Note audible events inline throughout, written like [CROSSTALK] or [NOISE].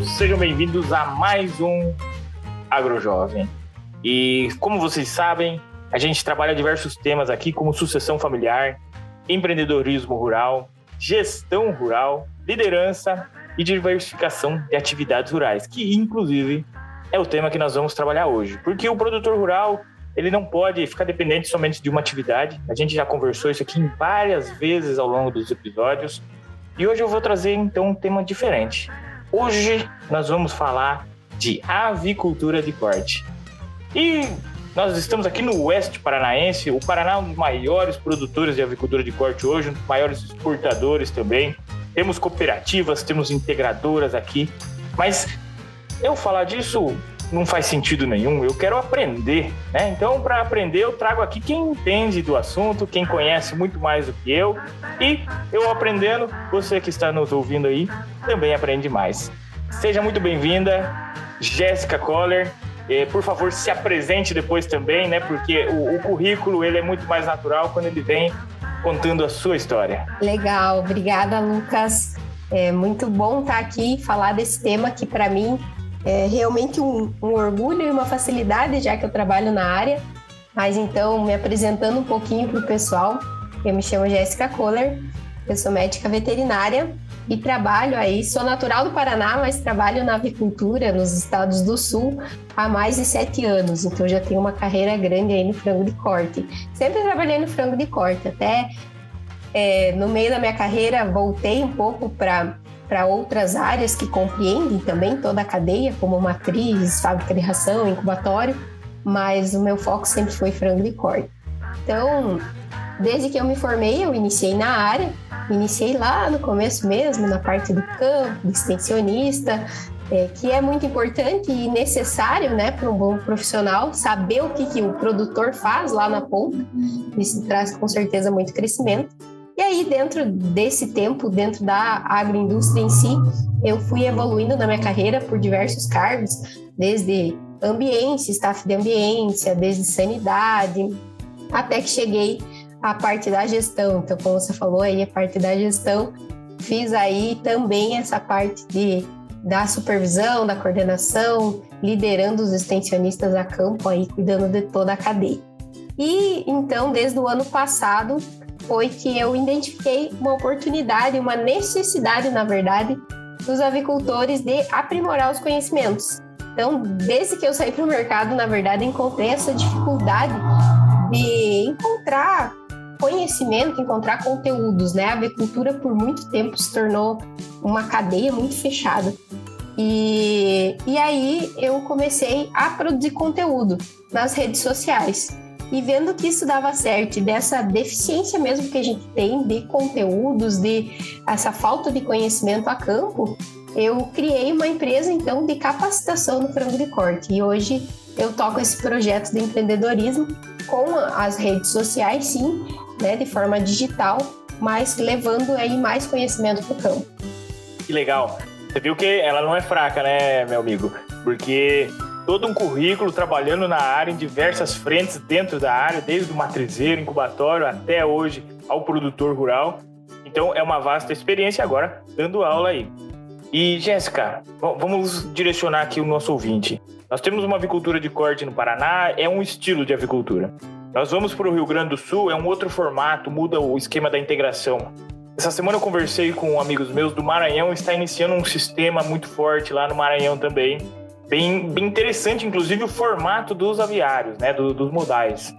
todos, sejam bem-vindos a mais um AgroJovem. E como vocês sabem, a gente trabalha diversos temas aqui, como sucessão familiar, empreendedorismo rural, gestão rural, liderança e diversificação de atividades rurais, que inclusive é o tema que nós vamos trabalhar hoje. Porque o produtor rural, ele não pode ficar dependente somente de uma atividade. A gente já conversou isso aqui várias vezes ao longo dos episódios. E hoje eu vou trazer então um tema diferente. Hoje nós vamos falar de avicultura de corte. E nós estamos aqui no oeste paranaense. O Paraná é um dos maiores produtores de avicultura de corte hoje, um dos maiores exportadores também. Temos cooperativas, temos integradoras aqui. Mas eu falar disso não faz sentido nenhum. Eu quero aprender, né? Então, para aprender, eu trago aqui quem entende do assunto, quem conhece muito mais do que eu. E eu aprendendo, você que está nos ouvindo aí também aprende mais. Seja muito bem-vinda, Jéssica Coller. por favor, se apresente depois também, né? Porque o, o currículo ele é muito mais natural quando ele vem contando a sua história. Legal, obrigada, Lucas. É muito bom estar aqui falar desse tema que para mim é realmente um, um orgulho e uma facilidade, já que eu trabalho na área. Mas então, me apresentando um pouquinho para o pessoal, eu me chamo Jéssica Kohler, eu sou médica veterinária e trabalho aí, sou natural do Paraná, mas trabalho na avicultura nos estados do sul há mais de sete anos, então já tenho uma carreira grande aí no frango de corte. Sempre trabalhei no frango de corte, até é, no meio da minha carreira voltei um pouco para para outras áreas que compreendem também toda a cadeia, como matriz, fábrica de ração, incubatório, mas o meu foco sempre foi frango de corte. Então, desde que eu me formei, eu iniciei na área, iniciei lá no começo mesmo, na parte do campo, de extensionista, é, que é muito importante e necessário né, para um bom profissional saber o que, que o produtor faz lá na ponta. Isso traz com certeza muito crescimento. E aí, dentro desse tempo, dentro da agroindústria em si, eu fui evoluindo na minha carreira por diversos cargos, desde ambiência, staff de ambiência, desde sanidade, até que cheguei à parte da gestão. Então, como você falou aí, a parte da gestão, fiz aí também essa parte de da supervisão, da coordenação, liderando os extensionistas a campo aí, cuidando de toda a cadeia. E então, desde o ano passado, foi que eu identifiquei uma oportunidade, uma necessidade, na verdade, dos avicultores de aprimorar os conhecimentos. Então, desde que eu saí para o mercado, na verdade, encontrei essa dificuldade de encontrar conhecimento, encontrar conteúdos, né? A avicultura por muito tempo se tornou uma cadeia muito fechada. E, e aí eu comecei a produzir conteúdo nas redes sociais. E vendo que isso dava certo, dessa deficiência mesmo que a gente tem de conteúdos, de essa falta de conhecimento a campo, eu criei uma empresa então de capacitação no frango de corte. E hoje eu toco esse projeto de empreendedorismo com as redes sociais, sim, né, de forma digital, mas levando aí mais conhecimento para o campo. Que legal. Você viu que ela não é fraca, né, meu amigo? Porque todo um currículo trabalhando na área, em diversas frentes dentro da área, desde o matrizeiro, incubatório, até hoje ao produtor rural. Então é uma vasta experiência agora dando aula aí. E Jéssica, vamos direcionar aqui o nosso ouvinte. Nós temos uma avicultura de corte no Paraná, é um estilo de avicultura. Nós vamos para o Rio Grande do Sul, é um outro formato, muda o esquema da integração. Essa semana eu conversei com amigos meus do Maranhão, está iniciando um sistema muito forte lá no Maranhão também, bem, bem interessante, inclusive o formato dos aviários, né, do, dos modais.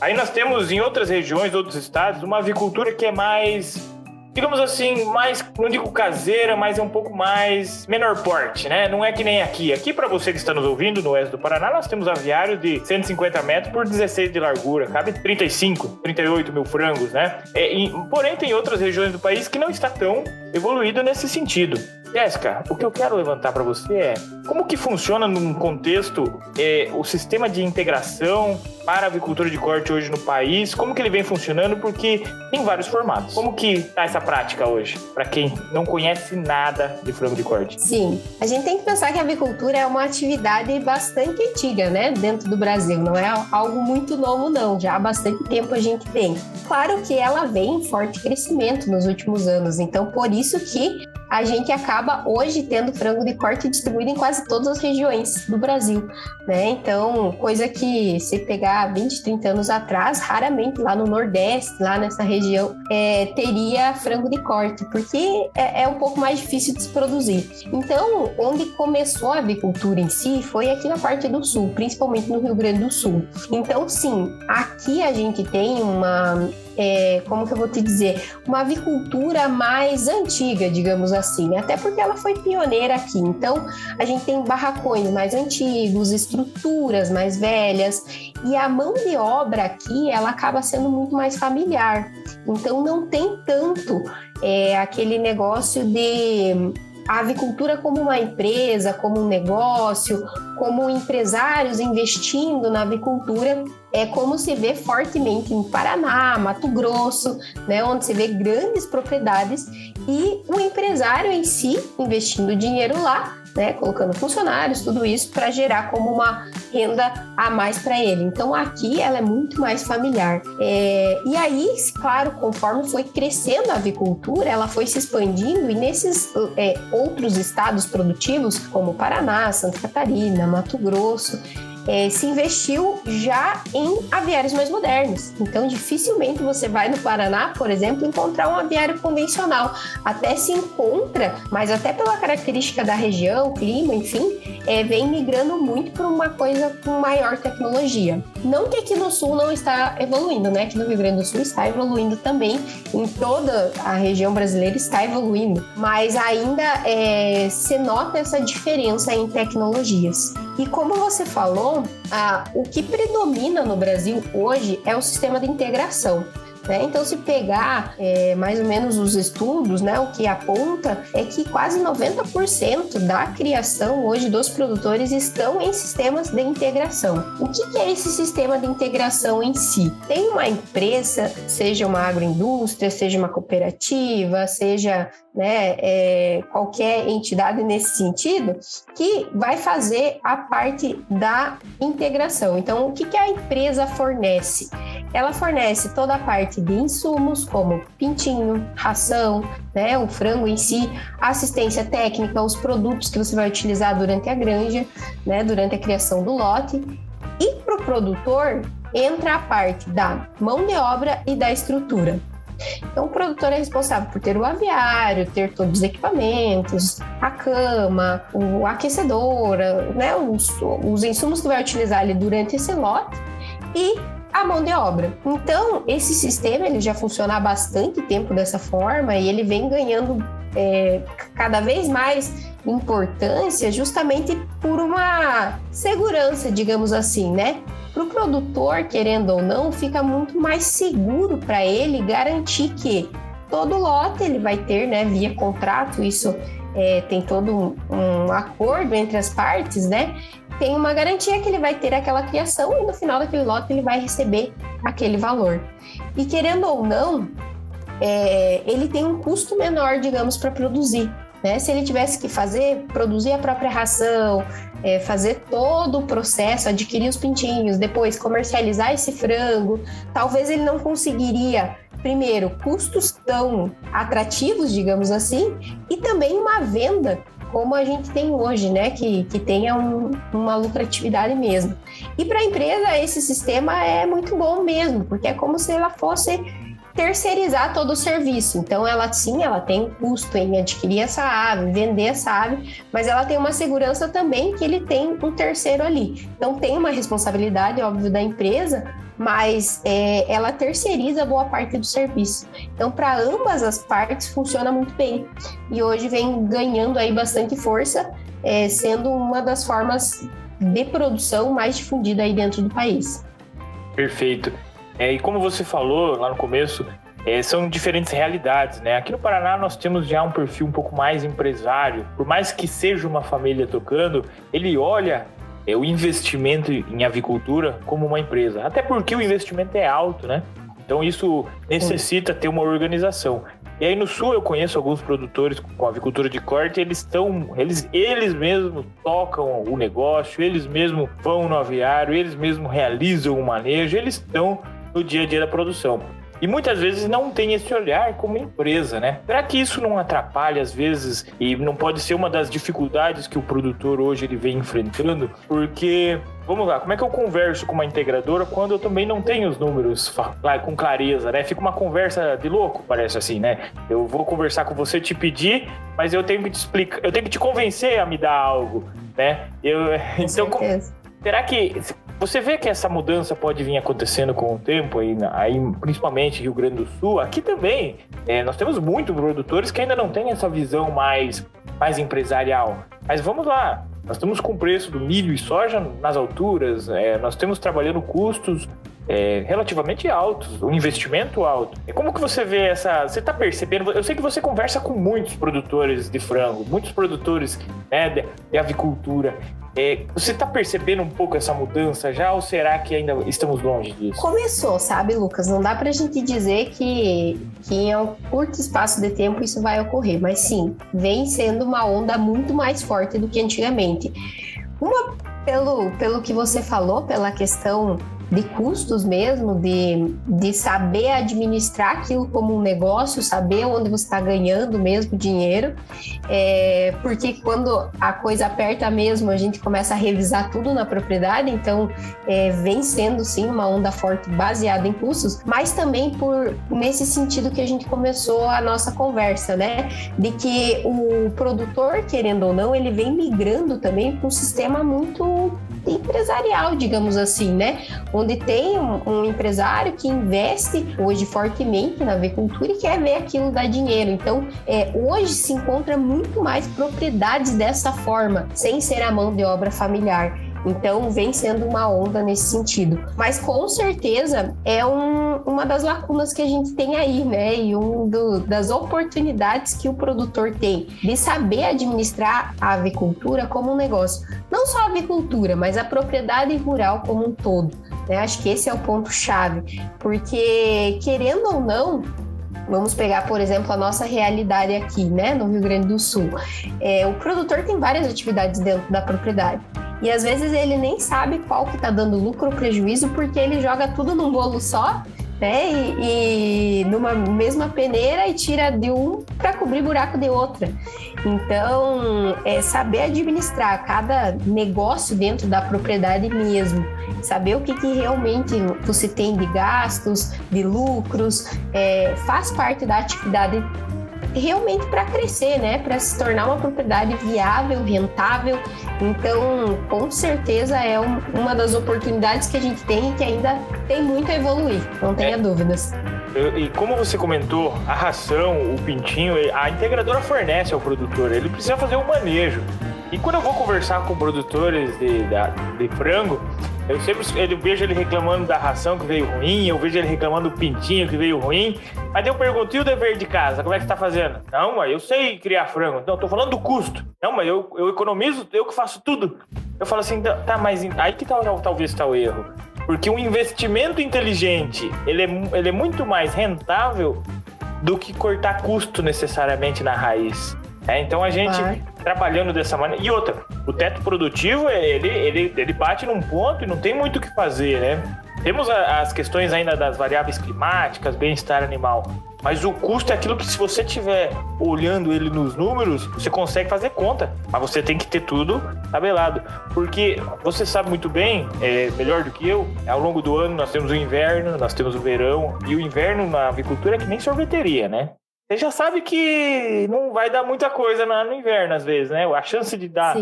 Aí nós temos em outras regiões, outros estados, uma avicultura que é mais, digamos assim, mais, não digo caseira, mas é um pouco mais menor porte, né? Não é que nem aqui. Aqui, para você que está nos ouvindo, no oeste do Paraná, nós temos aviários de 150 metros por 16 de largura, cabe 35, 38 mil frangos, né? É, e, porém, tem outras regiões do país que não está tão evoluído nesse sentido. Jéssica, o que eu quero levantar para você é como que funciona num contexto é, o sistema de integração para a avicultura de corte hoje no país, como que ele vem funcionando, porque tem vários formatos. Como que está essa prática hoje, para quem não conhece nada de frango de corte? Sim, a gente tem que pensar que a avicultura é uma atividade bastante antiga, né, dentro do Brasil, não é algo muito novo não, já há bastante tempo a gente tem. Claro que ela vem em forte crescimento nos últimos anos, então por isso que a gente acaba hoje tendo frango de corte distribuído em quase todas as regiões do Brasil, né? Então, coisa que se pegar 20, 30 anos atrás, raramente lá no Nordeste, lá nessa região, é, teria frango de corte, porque é, é, um pouco mais difícil de se produzir. Então, onde começou a avicultura em si foi aqui na parte do sul, principalmente no Rio Grande do Sul. Então, sim, aqui a gente tem uma é, como que eu vou te dizer, uma avicultura mais antiga, digamos assim, até porque ela foi pioneira aqui. Então, a gente tem barracões mais antigos, estruturas mais velhas, e a mão de obra aqui, ela acaba sendo muito mais familiar. Então, não tem tanto é, aquele negócio de a avicultura como uma empresa, como um negócio, como empresários investindo na avicultura, é como se vê fortemente em Paraná, Mato Grosso, né, onde se vê grandes propriedades e o empresário em si investindo dinheiro lá né, colocando funcionários, tudo isso para gerar como uma renda a mais para ele. Então aqui ela é muito mais familiar. É, e aí, claro, conforme foi crescendo a avicultura, ela foi se expandindo e nesses é, outros estados produtivos, como Paraná, Santa Catarina, Mato Grosso, é, se investiu já em aviários mais modernos. Então, dificilmente você vai no Paraná, por exemplo, encontrar um aviário convencional. Até se encontra, mas até pela característica da região, clima, enfim, é, vem migrando muito para uma coisa com maior tecnologia. Não que aqui no Sul não está evoluindo, né? Que no Rio Grande do Sul está evoluindo também, em toda a região brasileira está evoluindo, mas ainda é, se nota essa diferença em tecnologias. E como você falou, ah, o que predomina no Brasil hoje é o sistema de integração. Né? Então, se pegar é, mais ou menos os estudos, né, o que aponta é que quase 90% da criação hoje dos produtores estão em sistemas de integração. O que, que é esse sistema de integração em si? Tem uma empresa, seja uma agroindústria, seja uma cooperativa, seja né, é, qualquer entidade nesse sentido, que vai fazer a parte da integração. Então, o que, que a empresa fornece? Ela fornece toda a parte de insumos, como pintinho, ração, né, o frango em si, assistência técnica, os produtos que você vai utilizar durante a granja, né, durante a criação do lote. E para o produtor entra a parte da mão de obra e da estrutura. Então, o produtor é responsável por ter o aviário, ter todos os equipamentos, a cama, o aquecedor, né, os, os insumos que vai utilizar ali durante esse lote e a mão de obra. Então, esse sistema ele já funciona há bastante tempo dessa forma e ele vem ganhando é, cada vez mais importância justamente por uma segurança, digamos assim, né? Para o produtor, querendo ou não, fica muito mais seguro para ele garantir que todo lote ele vai ter, né, via contrato, isso é, tem todo um, um, acordo entre as partes, né? Tem uma garantia que ele vai ter aquela criação e no final daquele lote ele vai receber aquele valor. E querendo ou não, é, ele tem um custo menor, digamos, para produzir. Né? Se ele tivesse que fazer, produzir a própria ração, é, fazer todo o processo, adquirir os pintinhos, depois comercializar esse frango, talvez ele não conseguiria, primeiro, custos tão atrativos, digamos assim, e também uma venda como a gente tem hoje, né? Que, que tenha um, uma lucratividade mesmo. E para a empresa, esse sistema é muito bom mesmo, porque é como se ela fosse terceirizar todo o serviço. Então, ela sim, ela tem custo em adquirir essa ave, vender essa ave, mas ela tem uma segurança também que ele tem um terceiro ali. Então, tem uma responsabilidade, óbvio, da empresa, mas é, ela terceiriza boa parte do serviço. Então, para ambas as partes, funciona muito bem. E hoje vem ganhando aí bastante força, é, sendo uma das formas de produção mais difundida aí dentro do país. Perfeito. É, e como você falou lá no começo, é, são diferentes realidades, né? Aqui no Paraná nós temos já um perfil um pouco mais empresário. Por mais que seja uma família tocando, ele olha é, o investimento em avicultura como uma empresa. Até porque o investimento é alto, né? Então isso necessita ter uma organização. E aí no sul eu conheço alguns produtores com avicultura de corte, eles estão, eles, eles mesmos tocam o negócio, eles mesmos vão no aviário, eles mesmos realizam o manejo, eles estão no dia a dia da produção. e muitas vezes não tem esse olhar como empresa, né? Será que isso não atrapalha às vezes e não pode ser uma das dificuldades que o produtor hoje ele vem enfrentando? Porque vamos lá, como é que eu converso com uma integradora quando eu também não tenho os números com clareza, né? Fica uma conversa de louco, parece assim, né? Eu vou conversar com você, te pedir, mas eu tenho que te explicar, eu tenho que te convencer a me dar algo, né? Eu, com então, certeza. será que você vê que essa mudança pode vir acontecendo com o tempo, aí, aí principalmente Rio Grande do Sul, aqui também. É, nós temos muitos produtores que ainda não têm essa visão mais, mais empresarial. Mas vamos lá, nós estamos com o preço do milho e soja nas alturas, é, nós temos trabalhando custos é, relativamente altos, um investimento alto. E como que você vê essa? Você está percebendo? Eu sei que você conversa com muitos produtores de frango, muitos produtores né, de, de avicultura. É, você está percebendo um pouco essa mudança já ou será que ainda estamos longe disso? Começou, sabe, Lucas? Não dá para a gente dizer que, que em um curto espaço de tempo isso vai ocorrer, mas sim, vem sendo uma onda muito mais forte do que antigamente. Uma, pelo, pelo que você falou, pela questão de custos mesmo, de, de saber administrar aquilo como um negócio, saber onde você está ganhando mesmo dinheiro, é, porque quando a coisa aperta mesmo, a gente começa a revisar tudo na propriedade, então é, vem sendo sim uma onda forte baseada em custos, mas também por nesse sentido que a gente começou a nossa conversa, né? De que o produtor, querendo ou não, ele vem migrando também para um sistema muito empresarial, digamos assim, né? Onde tem um, um, empresário que investe hoje fortemente na avicultura e quer ver aquilo dar dinheiro. Então, é, hoje se encontra muito mais propriedades dessa forma, sem ser a mão de obra familiar. Então, vem sendo uma onda nesse sentido. Mas com certeza é um, uma das lacunas que a gente tem aí, né? E um das oportunidades que o produtor tem de saber administrar a avicultura como um negócio. Não só a avicultura, mas a propriedade rural como um todo. Né? Acho que esse é o ponto-chave. Porque, querendo ou não, Vamos pegar, por exemplo, a nossa realidade aqui, né, no Rio Grande do Sul. É, o produtor tem várias atividades dentro da propriedade. E às vezes ele nem sabe qual que está dando lucro ou prejuízo, porque ele joga tudo num bolo só, né? E, e numa mesma peneira e tira de um para cobrir buraco de outra. Então, é saber administrar cada negócio dentro da propriedade mesmo, saber o que, que realmente você tem de gastos, de lucros, é, faz parte da atividade realmente para crescer, né? Para se tornar uma propriedade viável, rentável. Então, com certeza é um, uma das oportunidades que a gente tem e que ainda tem muito a evoluir, não tenha é. dúvidas. E como você comentou, a ração, o pintinho, a integradora fornece ao produtor, ele precisa fazer o um manejo. E quando eu vou conversar com produtores de, de, de frango, eu sempre eu vejo ele reclamando da ração que veio ruim, eu vejo ele reclamando do pintinho que veio ruim. Mas eu pergunto, e o dever de casa? Como é que você tá fazendo? Não, mas eu sei criar frango. Não, tô falando do custo. Não, mas eu, eu economizo, eu que faço tudo. Eu falo assim, tá, tá mas aí que tá, talvez está o erro. Porque um investimento inteligente, ele é, ele é muito mais rentável do que cortar custo necessariamente na raiz. É, então a gente Vai. trabalhando dessa maneira. E outra, o teto produtivo, ele, ele, ele bate num ponto e não tem muito o que fazer, né? Temos as questões ainda das variáveis climáticas, bem-estar animal. Mas o custo é aquilo que, se você estiver olhando ele nos números, você consegue fazer conta. Mas você tem que ter tudo tabelado. Porque você sabe muito bem, é, melhor do que eu, ao longo do ano nós temos o inverno, nós temos o verão. E o inverno na avicultura é que nem sorveteria, né? Você já sabe que não vai dar muita coisa no inverno, às vezes, né? A chance de dar,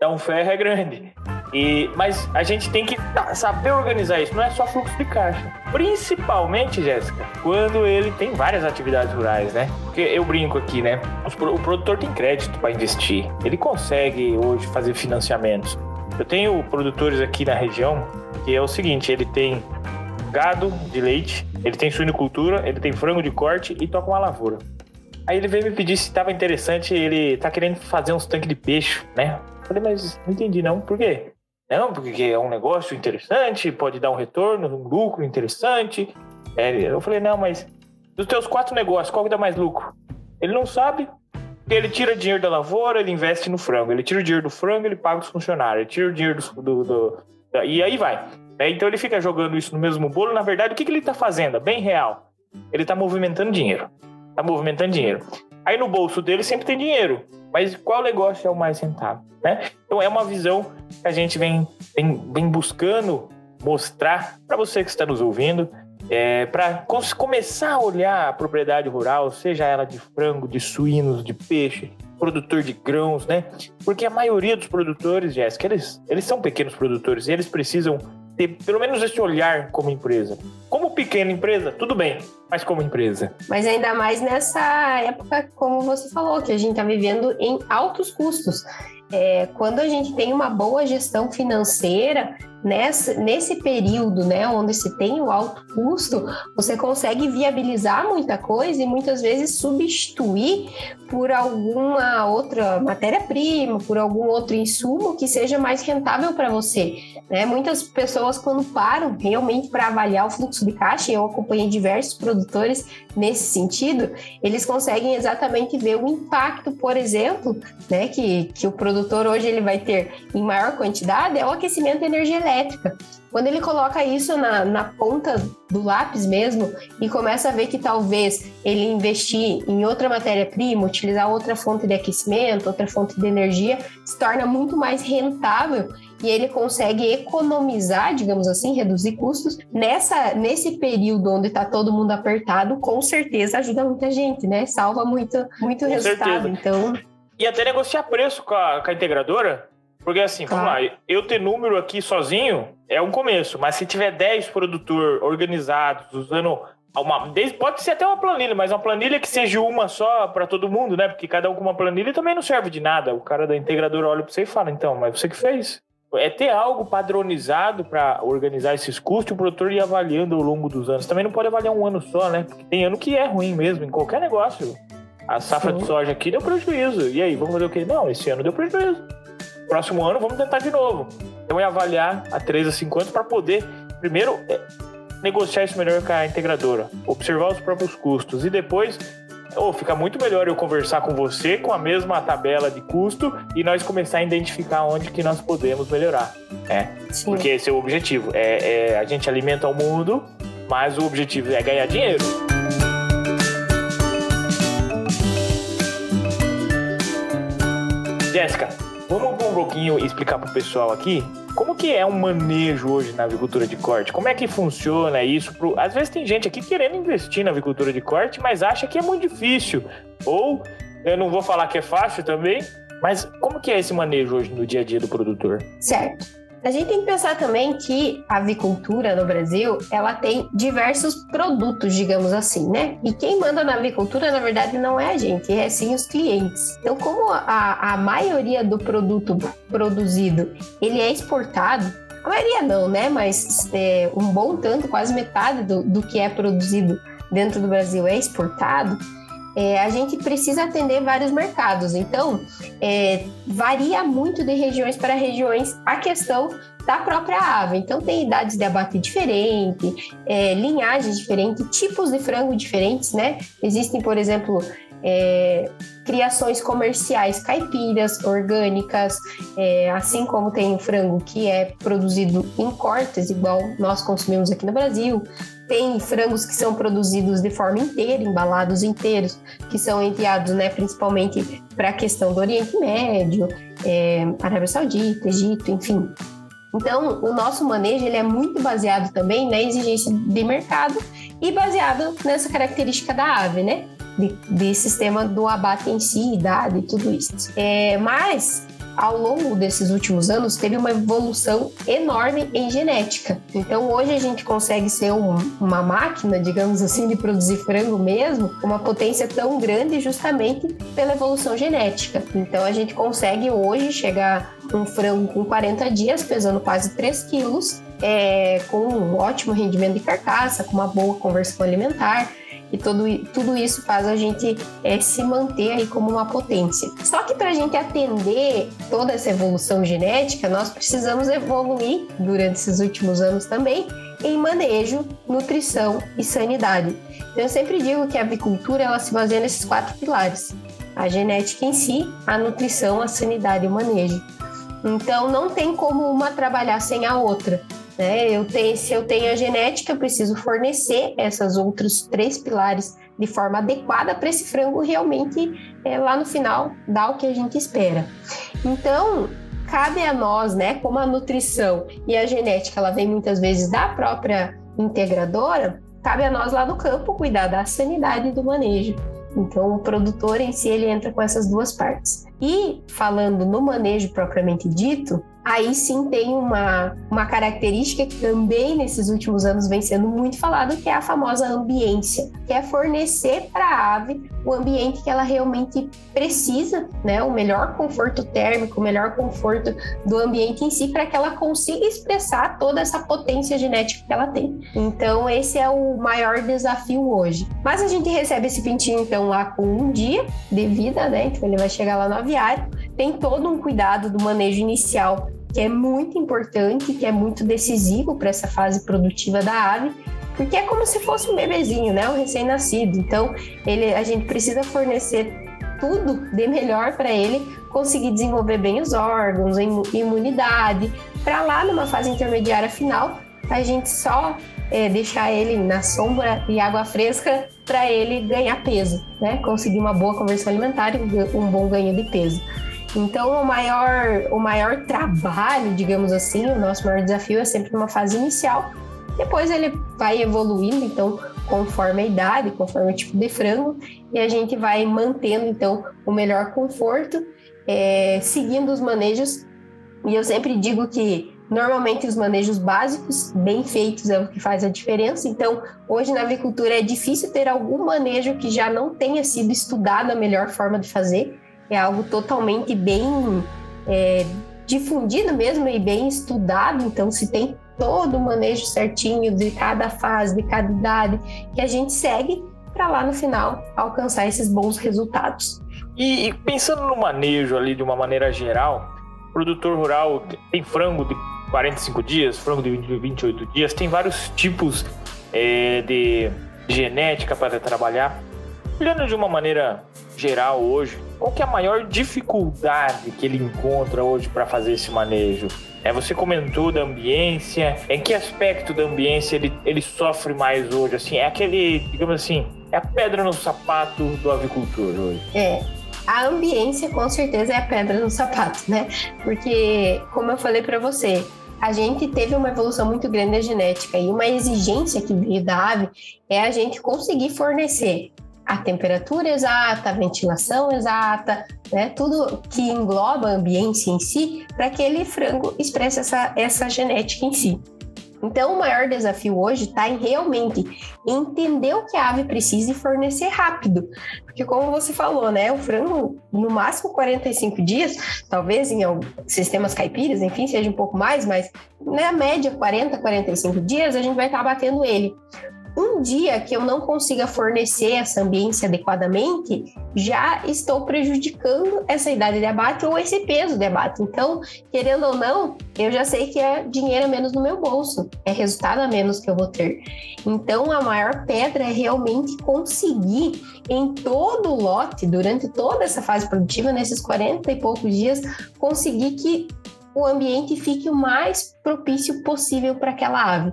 dar um ferro é grande. E, mas a gente tem que saber organizar isso, não é só fluxo de caixa. Principalmente, Jéssica, quando ele tem várias atividades rurais, né? Porque eu brinco aqui, né? O produtor tem crédito para investir, ele consegue hoje fazer financiamentos. Eu tenho produtores aqui na região que é o seguinte: ele tem gado de leite, ele tem suinocultura, ele tem frango de corte e toca uma lavoura. Aí ele veio me pedir se estava interessante, ele tá querendo fazer uns tanques de peixe, né? Falei, mas não entendi não, por quê? Não, porque é um negócio interessante, pode dar um retorno, um lucro interessante. É, eu falei, não, mas dos teus quatro negócios, qual que dá mais lucro? Ele não sabe, ele tira dinheiro da lavoura, ele investe no frango. Ele tira o dinheiro do frango, ele paga os funcionários. Ele tira o dinheiro do, do, do e aí vai. É, então ele fica jogando isso no mesmo bolo. Na verdade, o que, que ele está fazendo? Bem real. ele está movimentando dinheiro. Está movimentando dinheiro. Aí no bolso dele sempre tem dinheiro. Mas qual negócio é o mais rentável? Né? Então é uma visão que a gente vem, vem, vem buscando mostrar para você que está nos ouvindo, é, para começar a olhar a propriedade rural, seja ela de frango, de suínos, de peixe, produtor de grãos, né? Porque a maioria dos produtores, Jéssica, eles, eles são pequenos produtores e eles precisam ter pelo menos esse olhar como empresa. Como pequena empresa, tudo bem, mas como empresa. Mas ainda mais nessa época, como você falou, que a gente está vivendo em altos custos. É, quando a gente tem uma boa gestão financeira, nessa, nesse período, né, onde se tem o alto custo, você consegue viabilizar muita coisa e muitas vezes substituir por alguma outra matéria-prima, por algum outro insumo que seja mais rentável para você. Né? Muitas pessoas, quando param realmente para avaliar o fluxo de caixa, eu acompanhei diversos produtores nesse sentido, eles conseguem exatamente ver o impacto, por exemplo, né, que, que o produtor hoje ele vai ter em maior quantidade, é o aquecimento de energia elétrica. Quando ele coloca isso na, na ponta do lápis mesmo e começa a ver que talvez ele investir em outra matéria-prima, utilizar outra fonte de aquecimento, outra fonte de energia, se torna muito mais rentável e ele consegue economizar, digamos assim, reduzir custos nessa nesse período onde está todo mundo apertado, com certeza ajuda muita gente, né? Salva muito muito com resultado. Certeza. Então e até negociar preço com a, com a integradora porque assim, vamos lá, eu ter número aqui sozinho é um começo, mas se tiver 10 produtores organizados, usando uma. Pode ser até uma planilha, mas uma planilha que seja uma só para todo mundo, né? Porque cada um com uma planilha também não serve de nada. O cara da integradora olha para você e fala, então, mas você que fez. É ter algo padronizado para organizar esses custos e o produtor ir avaliando ao longo dos anos. Também não pode avaliar um ano só, né? Porque tem ano que é ruim mesmo, em qualquer negócio. A safra Sim. de soja aqui deu prejuízo. E aí, vamos fazer o quê? Não, esse ano deu prejuízo próximo ano vamos tentar de novo. Então é avaliar a 3 a 5 anos para poder, primeiro, é, negociar isso melhor com a integradora, observar os próprios custos e depois ou oh, fica muito melhor eu conversar com você com a mesma tabela de custo e nós começar a identificar onde que nós podemos melhorar. É, porque esse é o objetivo. É, é, a gente alimenta o mundo, mas o objetivo é ganhar dinheiro. Jéssica, Vamos um pouquinho explicar para o pessoal aqui como que é um manejo hoje na avicultura de corte? Como é que funciona isso? Pro... Às vezes tem gente aqui querendo investir na avicultura de corte, mas acha que é muito difícil. Ou, eu não vou falar que é fácil também, mas como que é esse manejo hoje no dia a dia do produtor? Certo. A gente tem que pensar também que a avicultura no Brasil, ela tem diversos produtos, digamos assim, né? E quem manda na avicultura, na verdade, não é a gente, é sim os clientes. Então, como a, a maioria do produto produzido, ele é exportado, a maioria não, né? Mas é, um bom tanto, quase metade do, do que é produzido dentro do Brasil é exportado, é, a gente precisa atender vários mercados. Então, é, varia muito de regiões para regiões a questão da própria ave. Então, tem idades de abate diferente, é, linhagens diferentes, tipos de frango diferentes, né? Existem, por exemplo, é, criações comerciais caipiras, orgânicas, é, assim como tem o frango que é produzido em cortes, igual nós consumimos aqui no Brasil. Tem frangos que são produzidos de forma inteira, embalados inteiros, que são enviados né, principalmente para a questão do Oriente Médio, é, Arábia Saudita, Egito, enfim. Então, o nosso manejo ele é muito baseado também na exigência de mercado e baseado nessa característica da ave, né? De, de sistema do abate em si, idade e tudo isso. É, mas ao longo desses últimos anos, teve uma evolução enorme em genética. Então, hoje a gente consegue ser um, uma máquina, digamos assim, de produzir frango mesmo, uma potência tão grande justamente pela evolução genética. Então, a gente consegue hoje chegar um frango com 40 dias, pesando quase 3 quilos, é, com um ótimo rendimento de carcaça, com uma boa conversão alimentar e tudo, tudo isso faz a gente é, se manter aí como uma potência. Só que para a gente atender toda essa evolução genética, nós precisamos evoluir durante esses últimos anos também em manejo, nutrição e sanidade. Então, eu sempre digo que a avicultura ela se baseia nesses quatro pilares: a genética em si, a nutrição, a sanidade e o manejo. Então, não tem como uma trabalhar sem a outra. Né? Eu tenho, se eu tenho a genética, eu preciso fornecer esses outros três pilares de forma adequada para esse frango realmente é, lá no final dar o que a gente espera. Então, cabe a nós, né, como a nutrição e a genética, ela vem muitas vezes da própria integradora, cabe a nós lá no campo cuidar da sanidade do manejo. Então, o produtor em si ele entra com essas duas partes. E falando no manejo propriamente dito, aí sim tem uma, uma característica que também nesses últimos anos vem sendo muito falado, que é a famosa ambiência, que é fornecer para a ave o ambiente que ela realmente precisa, né? O melhor conforto térmico, o melhor conforto do ambiente em si, para que ela consiga expressar toda essa potência genética que ela tem. Então, esse é o maior desafio hoje. Mas a gente recebe esse pintinho, então, lá com um dia de vida, né? Então, ele vai chegar lá no aviário, tem todo um cuidado do manejo inicial que é muito importante, que é muito decisivo para essa fase produtiva da ave, porque é como se fosse um bebezinho, né, um recém-nascido. Então, ele, a gente precisa fornecer tudo de melhor para ele conseguir desenvolver bem os órgãos, imunidade, para lá numa fase intermediária final, a gente só é, deixar ele na sombra e água fresca para ele ganhar peso, né? Conseguir uma boa conversão alimentar e um bom ganho de peso. Então, o maior, o maior trabalho, digamos assim, o nosso maior desafio é sempre uma fase inicial. Depois ele vai evoluindo, então, conforme a idade, conforme o tipo de frango, e a gente vai mantendo, então, o melhor conforto, é, seguindo os manejos. E eu sempre digo que Normalmente, os manejos básicos, bem feitos, é o que faz a diferença. Então, hoje na avicultura é difícil ter algum manejo que já não tenha sido estudado a melhor forma de fazer é algo totalmente bem é, difundido mesmo e bem estudado, então se tem todo o manejo certinho de cada fase, de cada idade, que a gente segue para lá no final alcançar esses bons resultados. E, e, pensando no manejo ali de uma maneira geral, produtor rural tem frango de 45 dias, frango de 28 dias, tem vários tipos é, de genética para trabalhar. Olhando de uma maneira geral hoje, qual que é a maior dificuldade que ele encontra hoje para fazer esse manejo? É, você comentou da ambiência. Em que aspecto da ambiência ele, ele sofre mais hoje? Assim, é aquele, digamos assim, é a pedra no sapato do avicultor hoje. É. A ambiência, com certeza, é a pedra no sapato, né? Porque, como eu falei para você, a gente teve uma evolução muito grande da genética e uma exigência que veio da ave é a gente conseguir fornecer a temperatura exata, a ventilação exata, né? tudo que engloba a ambiência em si, para que aquele frango expresse essa, essa genética em si. Então, o maior desafio hoje está em realmente entender o que a ave precisa e fornecer rápido. Porque, como você falou, né, o frango, no máximo 45 dias, talvez em sistemas caipiras, enfim, seja um pouco mais, mas na média 40, 45 dias, a gente vai estar tá batendo ele um dia que eu não consiga fornecer essa ambiência adequadamente, já estou prejudicando essa idade de abate ou esse peso de abate. Então, querendo ou não, eu já sei que é dinheiro a menos no meu bolso, é resultado a menos que eu vou ter. Então, a maior pedra é realmente conseguir em todo o lote, durante toda essa fase produtiva, nesses 40 e poucos dias, conseguir que o ambiente fique o mais propício possível para aquela ave.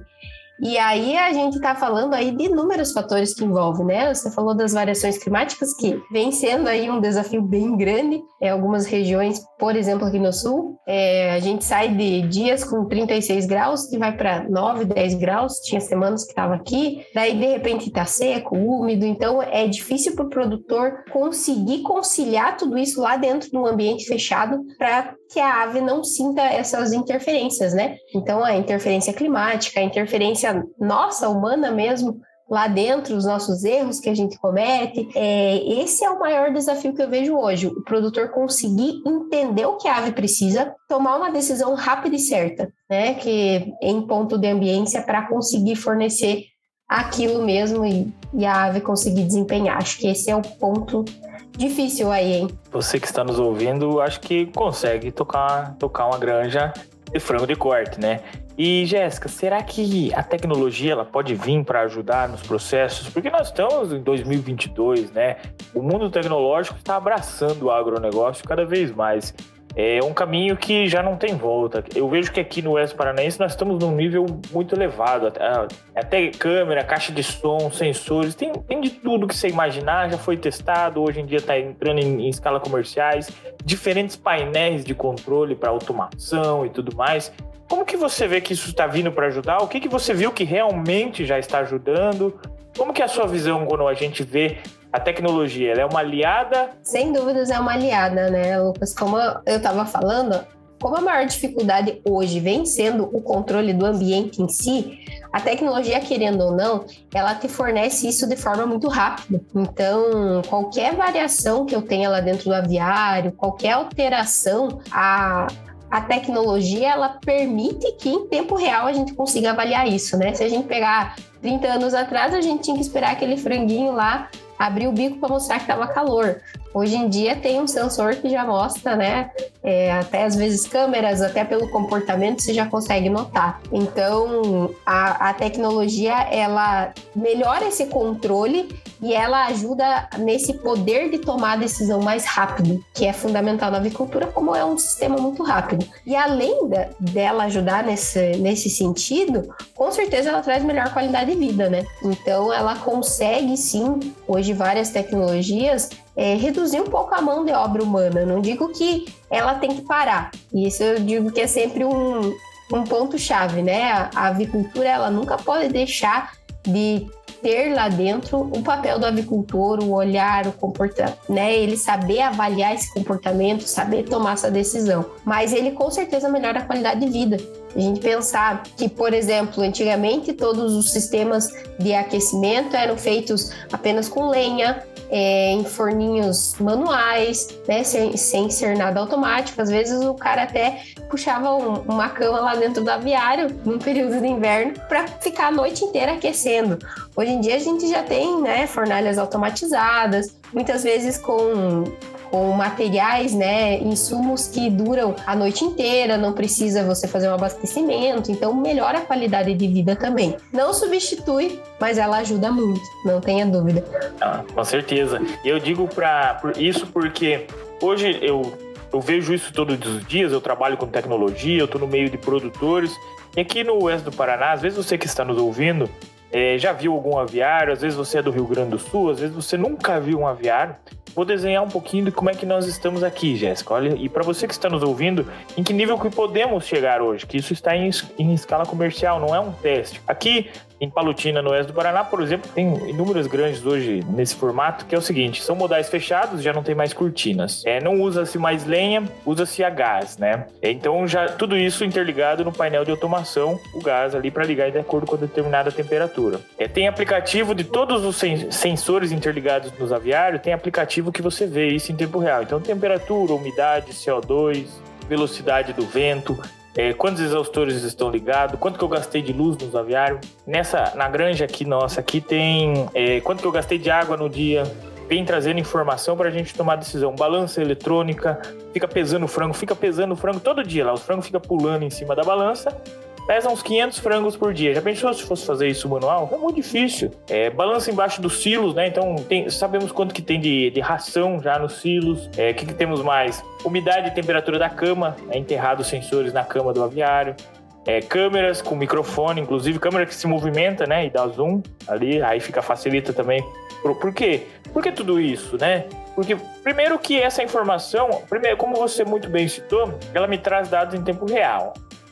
E aí a gente está falando aí de inúmeros fatores que envolvem, né? Você falou das variações climáticas que vem sendo aí um desafio bem grande em algumas regiões, por exemplo aqui no sul, é, a gente sai de dias com 36 graus e vai para 9, 10 graus, tinha semanas que estava aqui, daí de repente está seco, úmido, então é difícil para o produtor conseguir conciliar tudo isso lá dentro de um ambiente fechado para que a ave não sinta essas interferências, né? Então a interferência climática, a interferência nossa, humana mesmo, lá dentro, os nossos erros que a gente comete. É, esse é o maior desafio que eu vejo hoje: o produtor conseguir entender o que a ave precisa, tomar uma decisão rápida e certa, né? Que em ponto de ambiência para conseguir fornecer aquilo mesmo e, e a ave conseguir desempenhar. Acho que esse é o ponto difícil aí, hein? Você que está nos ouvindo, acho que consegue tocar, tocar uma granja de frango de corte, né? E Jéssica, será que a tecnologia ela pode vir para ajudar nos processos? Porque nós estamos em 2022, né? O mundo tecnológico está abraçando o agronegócio cada vez mais. é um caminho que já não tem volta. Eu vejo que aqui no Oeste Paranaense nós estamos num nível muito elevado. Até, até câmera, caixa de som, sensores, tem, tem de tudo que você imaginar, já foi testado, hoje em dia está entrando em, em escala comerciais, diferentes painéis de controle para automação e tudo mais. Como que você vê que isso está vindo para ajudar? O que, que você viu que realmente já está ajudando? Como que é a sua visão quando a gente vê a tecnologia? Ela é uma aliada? Sem dúvidas é uma aliada, né, Lucas? Como eu estava falando, como a maior dificuldade hoje vem sendo o controle do ambiente em si, a tecnologia, querendo ou não, ela te fornece isso de forma muito rápida. Então, qualquer variação que eu tenha lá dentro do aviário, qualquer alteração, a, a tecnologia ela permite que em tempo real a gente consiga avaliar isso, né? Se a gente pegar 30 anos atrás, a gente tinha que esperar aquele franguinho lá abrir o bico para mostrar que estava calor. Hoje em dia tem um sensor que já mostra, né? É, até às vezes câmeras, até pelo comportamento você já consegue notar. Então a, a tecnologia ela melhora esse controle e ela ajuda nesse poder de tomar decisão mais rápido, que é fundamental na avicultura, como é um sistema muito rápido. E além da, dela ajudar nesse, nesse sentido, com certeza ela traz melhor qualidade de vida, né? Então ela consegue sim, hoje várias tecnologias é, reduzir um pouco a mão de obra humana. Não digo que ela tem que parar. Isso eu digo que é sempre um, um ponto-chave, né? A, a avicultura ela nunca pode deixar de ter lá dentro o papel do avicultor, o olhar, o comportamento, né? Ele saber avaliar esse comportamento, saber tomar essa decisão. Mas ele com certeza melhora a qualidade de vida. A gente pensar que, por exemplo, antigamente todos os sistemas de aquecimento eram feitos apenas com lenha, é, em forninhos manuais, né, sem, sem ser nada automático. Às vezes o cara até puxava um, uma cama lá dentro do aviário num período de inverno para ficar a noite inteira aquecendo. Hoje em dia a gente já tem né, fornalhas automatizadas, muitas vezes com com materiais, né, insumos que duram a noite inteira, não precisa você fazer um abastecimento, então melhora a qualidade de vida também. Não substitui, mas ela ajuda muito, não tenha dúvida. Ah, com certeza. Eu digo para isso porque hoje eu eu vejo isso todos os dias, eu trabalho com tecnologia, eu estou no meio de produtores. E aqui no oeste do Paraná, às vezes você que está nos ouvindo, é, já viu algum aviário, às vezes você é do Rio Grande do Sul, às vezes você nunca viu um aviário vou desenhar um pouquinho de como é que nós estamos aqui, Jéssica. Olha, e para você que está nos ouvindo, em que nível que podemos chegar hoje? Que isso está em, em escala comercial, não é um teste. Aqui em Palutina, no oeste do Paraná, por exemplo, tem inúmeras grandes hoje nesse formato, que é o seguinte: são modais fechados, já não tem mais cortinas. É, não usa-se mais lenha, usa-se a gás, né? Então, já tudo isso interligado no painel de automação, o gás ali para ligar de acordo com a determinada temperatura. É, tem aplicativo de todos os sensores interligados nos aviários, tem aplicativo que você vê isso em tempo real. Então, temperatura, umidade, CO2, velocidade do vento, é, quantos exaustores estão ligados, quanto que eu gastei de luz nos aviários. Nessa, na granja aqui nossa, aqui tem é, quanto que eu gastei de água no dia. Vem trazendo informação para a gente tomar decisão. Balança eletrônica, fica pesando o frango, fica pesando o frango todo dia lá. Os frangos ficam pulando em cima da balança pesa uns 500 frangos por dia. Já pensou se fosse fazer isso manual? É muito difícil. É, balança embaixo dos silos, né? Então tem, sabemos quanto que tem de, de ração já nos silos. O é, que, que temos mais? Umidade e temperatura da cama, é enterrado sensores na cama do aviário. É, câmeras com microfone, inclusive câmera que se movimenta, né? E dá zoom ali, aí fica facilita também. Por, por quê? Por que tudo isso, né? Porque, primeiro, que essa informação, primeiro, como você muito bem citou, ela me traz dados em tempo real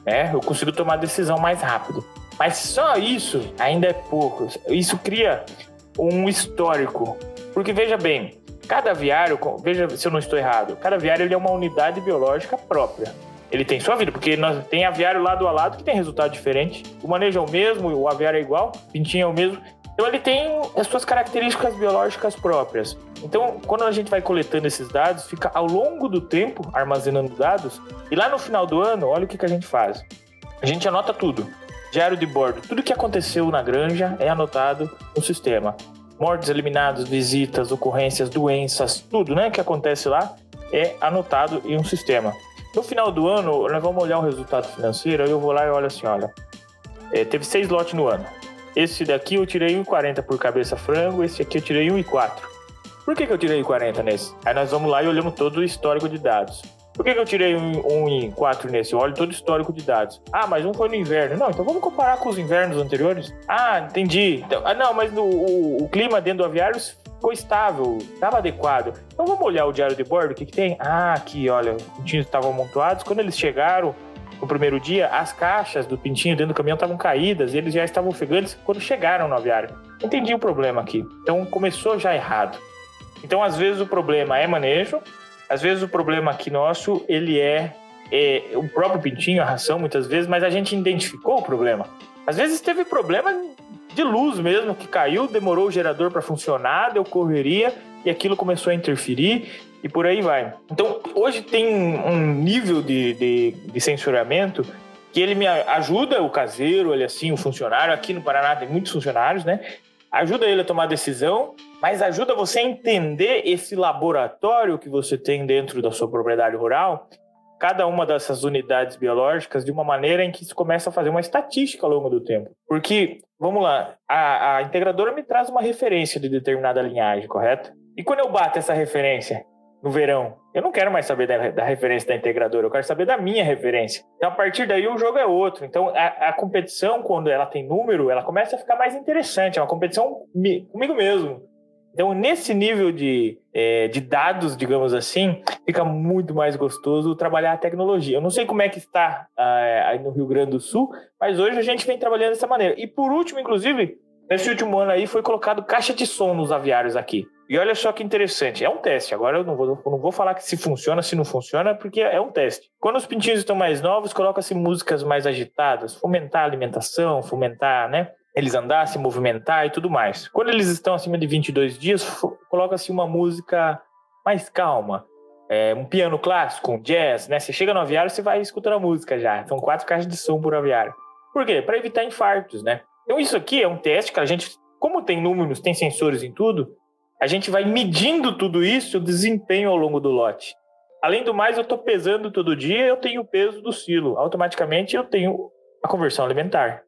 né? Eu consigo tomar decisão mais rápido. Mas só isso ainda é pouco. Isso cria um histórico. Porque veja bem, cada aviário, veja se eu não estou errado, cada aviário ele é uma unidade biológica própria. Ele tem sua vida, porque nós tem aviário lado a lado que tem resultado diferente. O manejo é o mesmo, o aviário é igual, pintinho é o mesmo. Então ele tem as suas características biológicas próprias. Então, quando a gente vai coletando esses dados, fica ao longo do tempo armazenando dados, e lá no final do ano, olha o que, que a gente faz. A gente anota tudo. Diário de bordo, tudo que aconteceu na granja é anotado no sistema. Mortes eliminados, visitas, ocorrências, doenças, tudo né, que acontece lá é anotado em um sistema. No final do ano, nós vamos olhar o resultado financeiro, aí eu vou lá e olho assim, olha, é, teve seis lotes no ano. Esse daqui eu tirei 1,40 por cabeça frango, esse aqui eu tirei 1,4. Por que, que eu tirei 40 nesse? Aí nós vamos lá e olhamos todo o histórico de dados. Por que, que eu tirei um, um e quatro nesse? Eu olho todo o histórico de dados. Ah, mas um foi no inverno. Não, então vamos comparar com os invernos anteriores. Ah, entendi. Então, ah, não, mas no, o, o clima dentro do aviário ficou estável, estava adequado. Então vamos olhar o diário de bordo, o que, que tem? Ah, aqui, olha, os pintinhos estavam amontoados. Quando eles chegaram no primeiro dia, as caixas do pintinho dentro do caminhão estavam caídas e eles já estavam ofegantes quando chegaram no aviário. Entendi o problema aqui. Então começou já errado. Então, às vezes, o problema é manejo, às vezes o problema aqui nosso, ele é, é o próprio pintinho, a ração, muitas vezes, mas a gente identificou o problema. Às vezes teve problema de luz mesmo, que caiu, demorou o gerador para funcionar, deu correria e aquilo começou a interferir e por aí vai. Então, hoje tem um nível de, de, de censuramento que ele me ajuda, o caseiro, ele assim, o funcionário, aqui no Paraná tem muitos funcionários, né? Ajuda ele a tomar decisão mas ajuda você a entender esse laboratório que você tem dentro da sua propriedade rural, cada uma dessas unidades biológicas, de uma maneira em que se começa a fazer uma estatística ao longo do tempo. Porque, vamos lá, a, a integradora me traz uma referência de determinada linhagem, correto? E quando eu bato essa referência no verão, eu não quero mais saber da, da, referência da integradora, eu quero saber da minha referência. Então, a partir daí, o jogo é outro. Então, a, a competição, quando ela tem número, ela começa a ficar mais interessante. É uma competição comigo mesmo. Então, nesse nível de, é, de dados, digamos assim, fica muito mais gostoso trabalhar a tecnologia. Eu não sei como é que está ah, aí no Rio Grande do Sul, mas hoje a gente vem trabalhando dessa maneira. E por último, inclusive, nesse último ano aí foi colocado caixa de som nos aviários aqui. E olha só que interessante, é um teste. Agora eu não vou, não vou falar que se funciona, se não funciona, porque é um teste. Quando os pintinhos estão mais novos, coloca-se músicas mais agitadas, fomentar a alimentação, fomentar, né? eles andar, se movimentar e tudo mais. Quando eles estão acima de 22 dias, coloca-se uma música mais calma, é, um piano clássico, um jazz, né? Você chega no aviário, você vai escutando a música já. São quatro caixas de som por aviário. Por quê? Para evitar infartos, né? Então isso aqui é um teste que a gente, como tem números, tem sensores em tudo, a gente vai medindo tudo isso, o desempenho ao longo do lote. Além do mais, eu estou pesando todo dia, eu tenho o peso do silo. Automaticamente eu tenho a conversão alimentar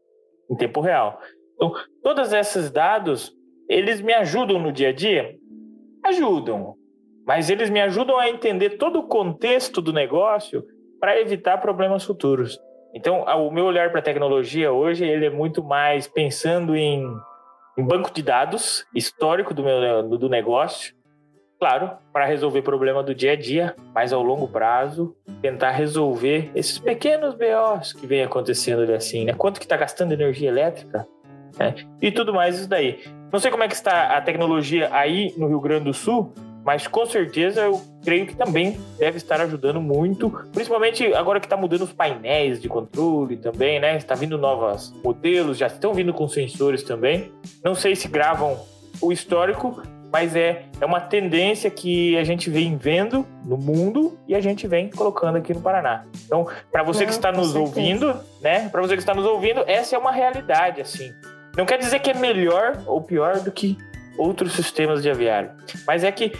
em tempo real. Então, todos esses dados, eles me ajudam no dia a dia? Ajudam. Mas eles me ajudam a entender todo o contexto do negócio para evitar problemas futuros. Então, o meu olhar para a tecnologia hoje, ele é muito mais pensando em, em banco de dados histórico do meu do negócio, claro, para resolver problema do dia a dia, mas ao longo prazo tentar resolver esses pequenos BOs que vem acontecendo assim, né? Quanto que está gastando energia elétrica? Né? E tudo mais isso daí. Não sei como é que está a tecnologia aí no Rio Grande do Sul, mas com certeza eu creio que também deve estar ajudando muito, principalmente agora que está mudando os painéis de controle também, né? Está vindo novos modelos, já estão vindo com sensores também. Não sei se gravam o histórico, mas é, é uma tendência que a gente vem vendo no mundo e a gente vem colocando aqui no Paraná. Então, para você que está nos ouvindo, né? Para você que está nos ouvindo, essa é uma realidade, assim. Não quer dizer que é melhor ou pior do que outros sistemas de aviário, mas é que,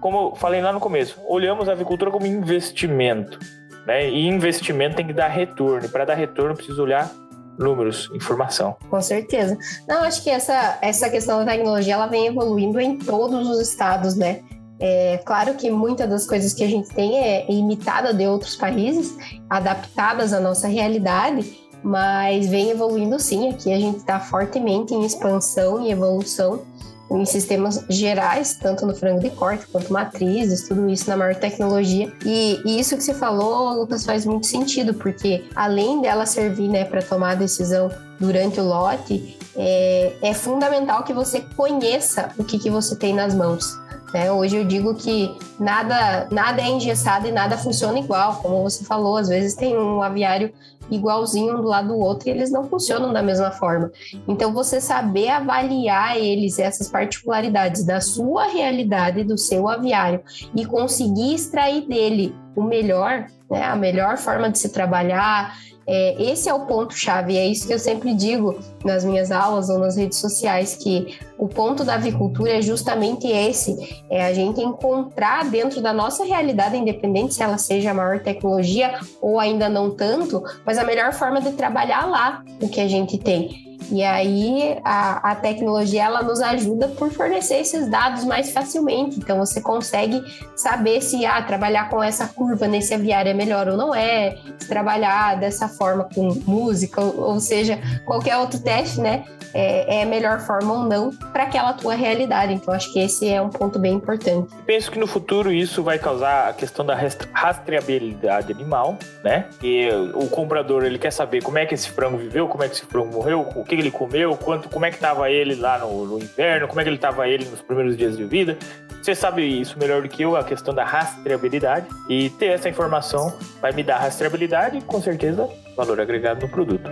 como eu falei lá no começo, olhamos a avicultura como investimento, né? E investimento tem que dar retorno. E para dar retorno, precisa olhar números, informação. Com certeza. Não, acho que essa, essa questão da tecnologia ela vem evoluindo em todos os estados, né? É claro que muitas das coisas que a gente tem é imitada de outros países, adaptadas à nossa realidade, mas vem evoluindo sim. Aqui a gente está fortemente em expansão e evolução em sistemas gerais, tanto no frango de corte quanto matrizes, tudo isso na maior tecnologia. E, e isso que você falou, Lucas, faz muito sentido, porque além dela servir né, para tomar a decisão durante o lote, é, é fundamental que você conheça o que, que você tem nas mãos. Né? Hoje eu digo que nada, nada é engessado e nada funciona igual, como você falou. Às vezes tem um aviário igualzinho um do lado do outro e eles não funcionam da mesma forma. Então, você saber avaliar eles, essas particularidades da sua realidade, do seu aviário, e conseguir extrair dele o melhor, né, a melhor forma de se trabalhar, é, esse é o ponto-chave, é isso que eu sempre digo nas minhas aulas ou nas redes sociais, que o ponto da avicultura é justamente esse, é a gente encontrar dentro da nossa realidade, independente se ela seja a maior tecnologia ou ainda não tanto, mas a melhor forma de trabalhar lá o que a gente tem. E aí a, a tecnologia ela nos ajuda por fornecer esses dados mais facilmente. Então você consegue saber se ah, trabalhar com essa curva nesse aviário é melhor ou não é, se trabalhar dessa forma com música, ou, ou seja, qualquer outro teste, né? É, é a melhor forma ou não para aquela tua realidade. Então, acho que esse é um ponto bem importante. Penso que no futuro isso vai causar a questão da rastreabilidade animal, né? E o comprador ele quer saber como é que esse frango viveu, como é que esse frango morreu, o que ele comeu, quanto, como é que estava ele lá no, no inverno, como é que ele estava ele nos primeiros dias de vida. Você sabe isso melhor do que eu, a questão da rastreabilidade. E ter essa informação vai me dar rastreabilidade e, com certeza, valor agregado no produto.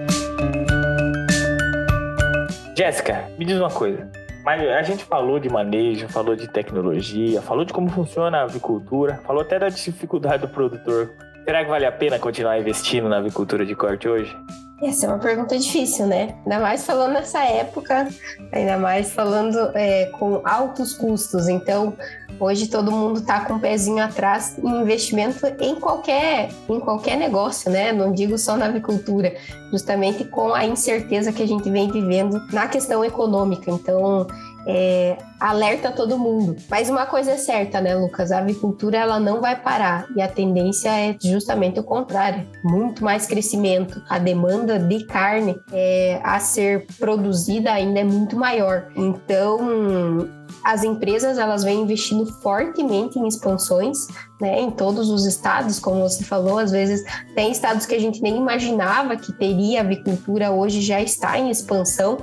Jéssica, me diz uma coisa. Mas a gente falou de manejo, falou de tecnologia, falou de como funciona a avicultura, falou até da dificuldade do produtor. Será que vale a pena continuar investindo na avicultura de corte hoje? Essa é uma pergunta difícil, né? Ainda mais falando nessa época, ainda mais falando é, com altos custos. Então, hoje todo mundo está com o um pezinho atrás em investimento em qualquer, em qualquer negócio, né? Não digo só na avicultura, justamente com a incerteza que a gente vem vivendo na questão econômica. Então, é, alerta todo mundo. Mas uma coisa é certa, né, Lucas? A avicultura ela não vai parar e a tendência é justamente o contrário, muito mais crescimento. A demanda de carne é, a ser produzida ainda é muito maior. Então as empresas elas vêm investindo fortemente em expansões, né, em todos os estados, como você falou, às vezes tem estados que a gente nem imaginava que teria avicultura, hoje já está em expansão,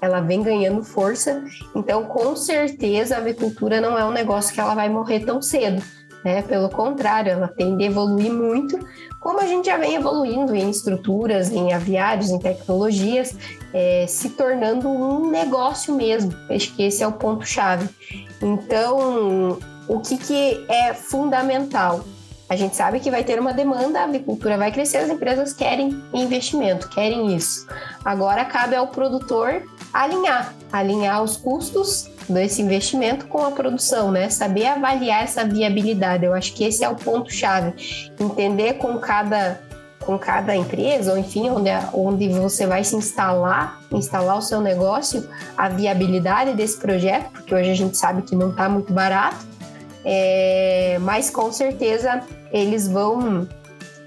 ela vem ganhando força. Então, com certeza, a avicultura não é um negócio que ela vai morrer tão cedo. Né? Pelo contrário, ela tende a evoluir muito, como a gente já vem evoluindo em estruturas, em aviários, em tecnologias, é, se tornando um negócio mesmo. Acho que esse é o ponto-chave. Então, o que, que é fundamental? A gente sabe que vai ter uma demanda, a avicultura vai crescer, as empresas querem investimento, querem isso. Agora cabe ao produtor alinhar, alinhar os custos desse investimento com a produção, né? Saber avaliar essa viabilidade. Eu acho que esse é o ponto chave. Entender com cada com cada empresa, ou enfim, onde, onde você vai se instalar, instalar o seu negócio, a viabilidade desse projeto, porque hoje a gente sabe que não está muito barato, é, mas com certeza eles vão,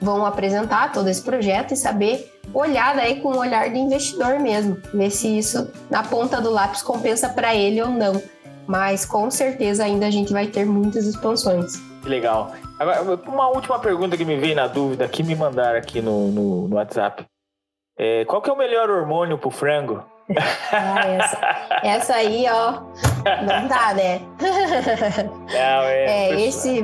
vão apresentar todo esse projeto e saber olhar daí com o olhar de investidor mesmo, ver se isso na ponta do lápis compensa para ele ou não. Mas com certeza ainda a gente vai ter muitas expansões. Que legal. Agora, uma última pergunta que me veio na dúvida, que me mandaram aqui no, no, no WhatsApp. É, qual que é o melhor hormônio pro frango? Ah, essa, essa aí, ó, não dá, né? [LAUGHS] Não, é, é esse,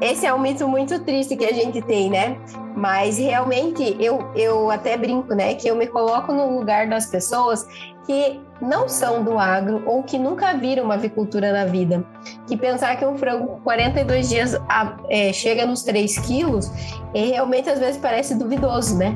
esse é um mito muito triste que a gente tem, né? Mas realmente eu, eu até brinco, né? Que eu me coloco no lugar das pessoas que não são do agro ou que nunca viram uma avicultura na vida. Que pensar que um frango com 42 dias é, chega nos 3 quilos, e realmente às vezes parece duvidoso, né?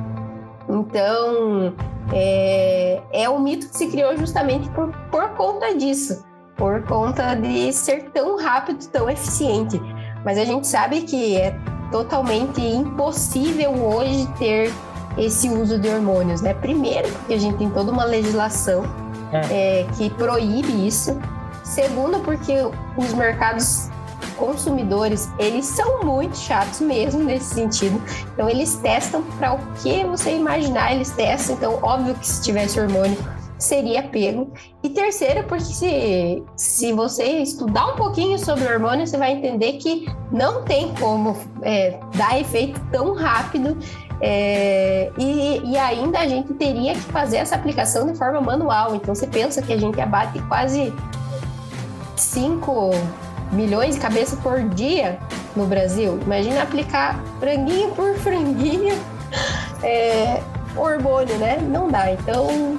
Então, é, é um mito que se criou justamente por, por conta disso, por conta de ser tão rápido, tão eficiente. Mas a gente sabe que é totalmente impossível hoje ter esse uso de hormônios, né? Primeiro, porque a gente tem toda uma legislação é. É, que proíbe isso. Segundo, porque os mercados consumidores, eles são muito chatos mesmo nesse sentido. Então, eles testam para o que você imaginar, eles testam. Então, óbvio que se tivesse hormônio, seria pego. E terceiro, porque se, se você estudar um pouquinho sobre hormônio, você vai entender que não tem como é, dar efeito tão rápido. É, e, e, ainda a gente teria que fazer essa aplicação de forma manual. Então você pensa que a gente abate quase 5 milhões de cabeças por dia no Brasil. Imagina aplicar franguinho por [LAUGHS] franguinho é, hormônio, né? Não dá. Então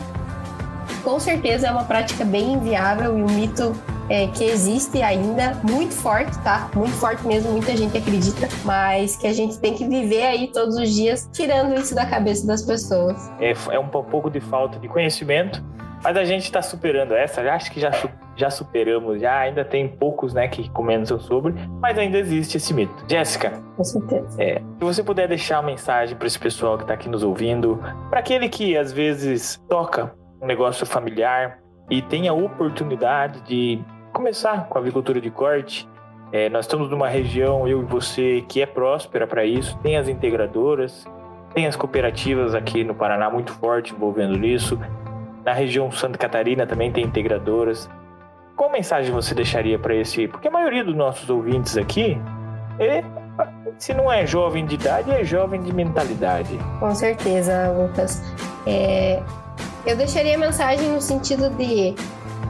com certeza é uma prática bem inviável e um mito é, que existe ainda, muito forte, tá? Muito forte mesmo, muita gente acredita, mas que a gente tem que viver aí todos os dias, tirando isso da cabeça das pessoas. É, é um pouco de falta de conhecimento, mas a gente está superando essa, acho que já, já superamos, já ainda tem poucos né, que comentam sobre, mas ainda existe esse mito. Jéssica, com certeza. É, se você puder deixar uma mensagem para esse pessoal que está aqui nos ouvindo, para aquele que às vezes toca um negócio familiar e tem a oportunidade de começar com a avicultura de corte, é, nós estamos numa região, eu e você, que é próspera para isso, tem as integradoras, tem as cooperativas aqui no Paraná muito forte envolvendo nisso. Na região Santa Catarina também tem integradoras. Qual mensagem você deixaria para esse? Porque a maioria dos nossos ouvintes aqui, ele, se não é jovem de idade, é jovem de mentalidade. Com certeza, Lucas. É, eu deixaria a mensagem no sentido de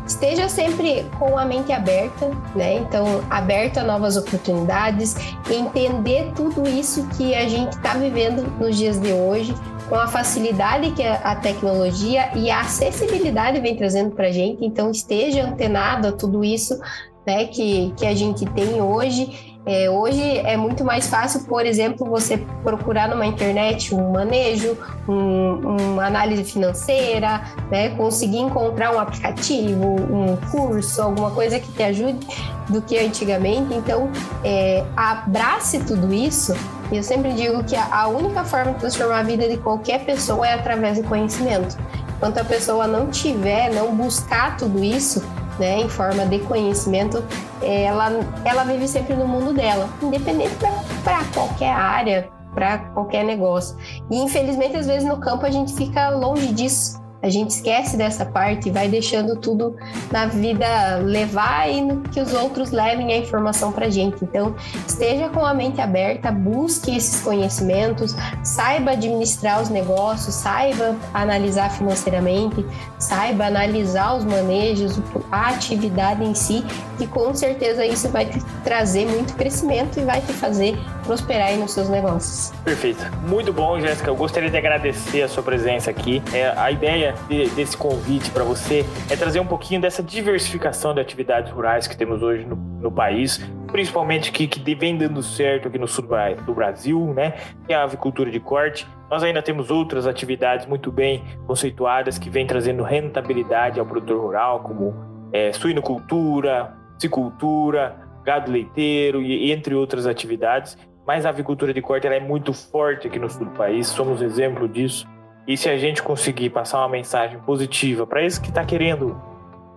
esteja sempre com a mente aberta, né? Então, aberta a novas oportunidades, entender tudo isso que a gente está vivendo nos dias de hoje, com a facilidade que a tecnologia e a acessibilidade vem trazendo para a gente. Então, esteja antenado a tudo isso né, que, que a gente tem hoje é, hoje é muito mais fácil, por exemplo, você procurar numa internet um manejo, um, uma análise financeira, né, conseguir encontrar um aplicativo, um curso, alguma coisa que te ajude do que antigamente. Então, é, abrace tudo isso. Eu sempre digo que a única forma de transformar a vida de qualquer pessoa é através do conhecimento. Enquanto a pessoa não tiver, não buscar tudo isso, né, em forma de conhecimento, ela, ela vive sempre no mundo dela, independente para qualquer área, para qualquer negócio. E infelizmente, às vezes no campo a gente fica longe disso. A gente esquece dessa parte e vai deixando tudo na vida levar e que os outros levem a informação para gente. Então, esteja com a mente aberta, busque esses conhecimentos, saiba administrar os negócios, saiba analisar financeiramente, saiba analisar os manejos, a atividade em si, que com certeza isso vai te trazer muito crescimento e vai te fazer prosperar aí nos seus negócios. Perfeito. Muito bom, Jéssica. Eu gostaria de agradecer a sua presença aqui. É, a ideia de, desse convite para você é trazer um pouquinho dessa diversificação de atividades rurais que temos hoje no, no país, principalmente que, que vem dando certo aqui no sul do Brasil, né? Que é a avicultura de corte. Nós ainda temos outras atividades muito bem conceituadas que vêm trazendo rentabilidade ao produtor rural, como é, suinocultura, piscicultura, gado leiteiro e entre outras atividades mas a avicultura de corte é muito forte aqui no sul do país, somos exemplo disso. E se a gente conseguir passar uma mensagem positiva para esse que está querendo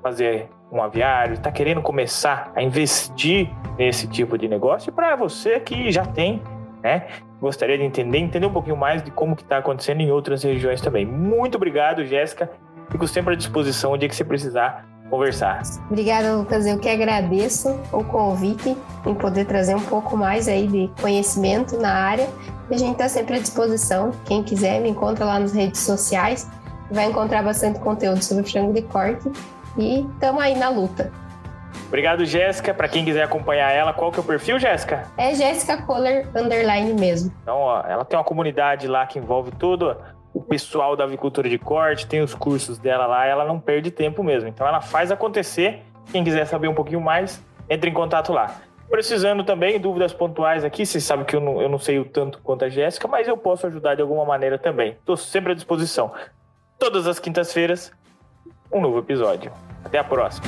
fazer um aviário, está querendo começar a investir nesse tipo de negócio, e para você que já tem, né? Gostaria de entender, entender um pouquinho mais de como que está acontecendo em outras regiões também. Muito obrigado, Jéssica. Fico sempre à disposição o dia que você precisar conversar. Obrigada, Lucas. Eu que agradeço o convite em poder trazer um pouco mais aí de conhecimento na área. A gente está sempre à disposição. Quem quiser, me encontra lá nas redes sociais. Vai encontrar bastante conteúdo sobre frango de corte. E estamos aí na luta. Obrigado, Jéssica. Para quem quiser acompanhar ela, qual que é o perfil, Jéssica? É Jéssica Kohler Underline mesmo. Então, ó, ela tem uma comunidade lá que envolve tudo o pessoal da avicultura de corte, tem os cursos dela lá, ela não perde tempo mesmo. Então ela faz acontecer. Quem quiser saber um pouquinho mais, entre em contato lá. Precisando também, dúvidas pontuais aqui, vocês sabem que eu não, eu não sei o tanto quanto a Jéssica, mas eu posso ajudar de alguma maneira também. Estou sempre à disposição. Todas as quintas-feiras, um novo episódio. Até a próxima.